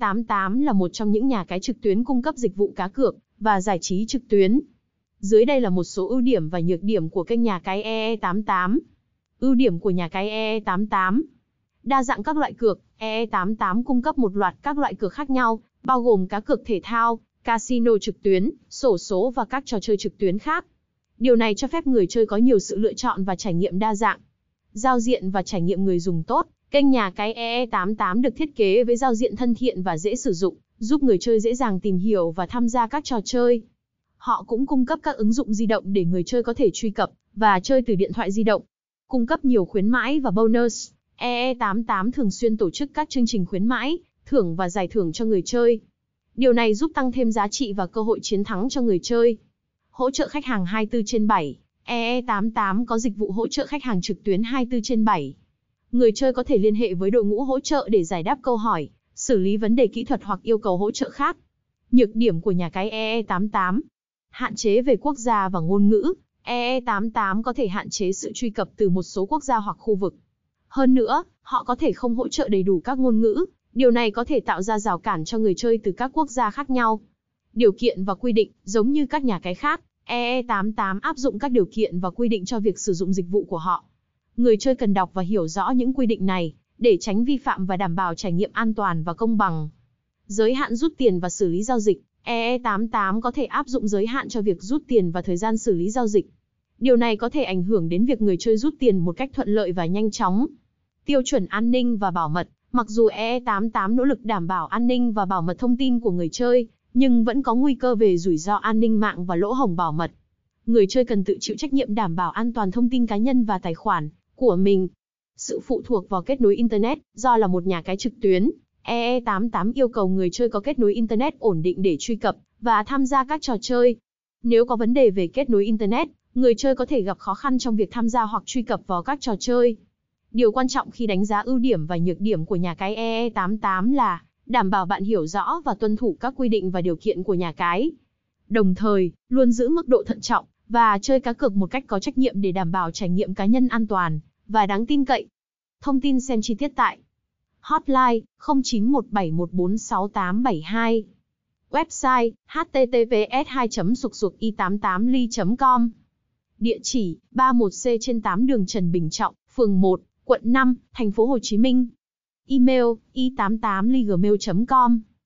EE88 là một trong những nhà cái trực tuyến cung cấp dịch vụ cá cược và giải trí trực tuyến. Dưới đây là một số ưu điểm và nhược điểm của kênh nhà cái EE88. Ưu điểm của nhà cái EE88 Đa dạng các loại cược, EE88 cung cấp một loạt các loại cược khác nhau, bao gồm cá cược thể thao, casino trực tuyến, sổ số và các trò chơi trực tuyến khác. Điều này cho phép người chơi có nhiều sự lựa chọn và trải nghiệm đa dạng. Giao diện và trải nghiệm người dùng tốt, kênh nhà cái EE88 được thiết kế với giao diện thân thiện và dễ sử dụng, giúp người chơi dễ dàng tìm hiểu và tham gia các trò chơi. Họ cũng cung cấp các ứng dụng di động để người chơi có thể truy cập và chơi từ điện thoại di động. Cung cấp nhiều khuyến mãi và bonus. EE88 thường xuyên tổ chức các chương trình khuyến mãi, thưởng và giải thưởng cho người chơi. Điều này giúp tăng thêm giá trị và cơ hội chiến thắng cho người chơi. Hỗ trợ khách hàng 24 trên 7. EE88 có dịch vụ hỗ trợ khách hàng trực tuyến 24 trên 7. Người chơi có thể liên hệ với đội ngũ hỗ trợ để giải đáp câu hỏi, xử lý vấn đề kỹ thuật hoặc yêu cầu hỗ trợ khác. Nhược điểm của nhà cái EE88 Hạn chế về quốc gia và ngôn ngữ EE88 có thể hạn chế sự truy cập từ một số quốc gia hoặc khu vực. Hơn nữa, họ có thể không hỗ trợ đầy đủ các ngôn ngữ, điều này có thể tạo ra rào cản cho người chơi từ các quốc gia khác nhau. Điều kiện và quy định, giống như các nhà cái khác, EE88 áp dụng các điều kiện và quy định cho việc sử dụng dịch vụ của họ. Người chơi cần đọc và hiểu rõ những quy định này, để tránh vi phạm và đảm bảo trải nghiệm an toàn và công bằng. Giới hạn rút tiền và xử lý giao dịch, EE88 có thể áp dụng giới hạn cho việc rút tiền và thời gian xử lý giao dịch. Điều này có thể ảnh hưởng đến việc người chơi rút tiền một cách thuận lợi và nhanh chóng. Tiêu chuẩn an ninh và bảo mật, mặc dù EE88 nỗ lực đảm bảo an ninh và bảo mật thông tin của người chơi, nhưng vẫn có nguy cơ về rủi ro an ninh mạng và lỗ hổng bảo mật. Người chơi cần tự chịu trách nhiệm đảm bảo an toàn thông tin cá nhân và tài khoản của mình. Sự phụ thuộc vào kết nối Internet, do là một nhà cái trực tuyến, EE88 yêu cầu người chơi có kết nối Internet ổn định để truy cập và tham gia các trò chơi. Nếu có vấn đề về kết nối Internet, người chơi có thể gặp khó khăn trong việc tham gia hoặc truy cập vào các trò chơi. Điều quan trọng khi đánh giá ưu điểm và nhược điểm của nhà cái EE88 là đảm bảo bạn hiểu rõ và tuân thủ các quy định và điều kiện của nhà cái. Đồng thời, luôn giữ mức độ thận trọng và chơi cá cược một cách có trách nhiệm để đảm bảo trải nghiệm cá nhân an toàn và đáng tin cậy. Thông tin xem chi tiết tại Hotline 0917146872 Website https 2 sục sục i 88 ly com Địa chỉ 31C trên 8 đường Trần Bình Trọng, phường 1, quận 5, thành phố Hồ Chí Minh. Email y88ligmail.com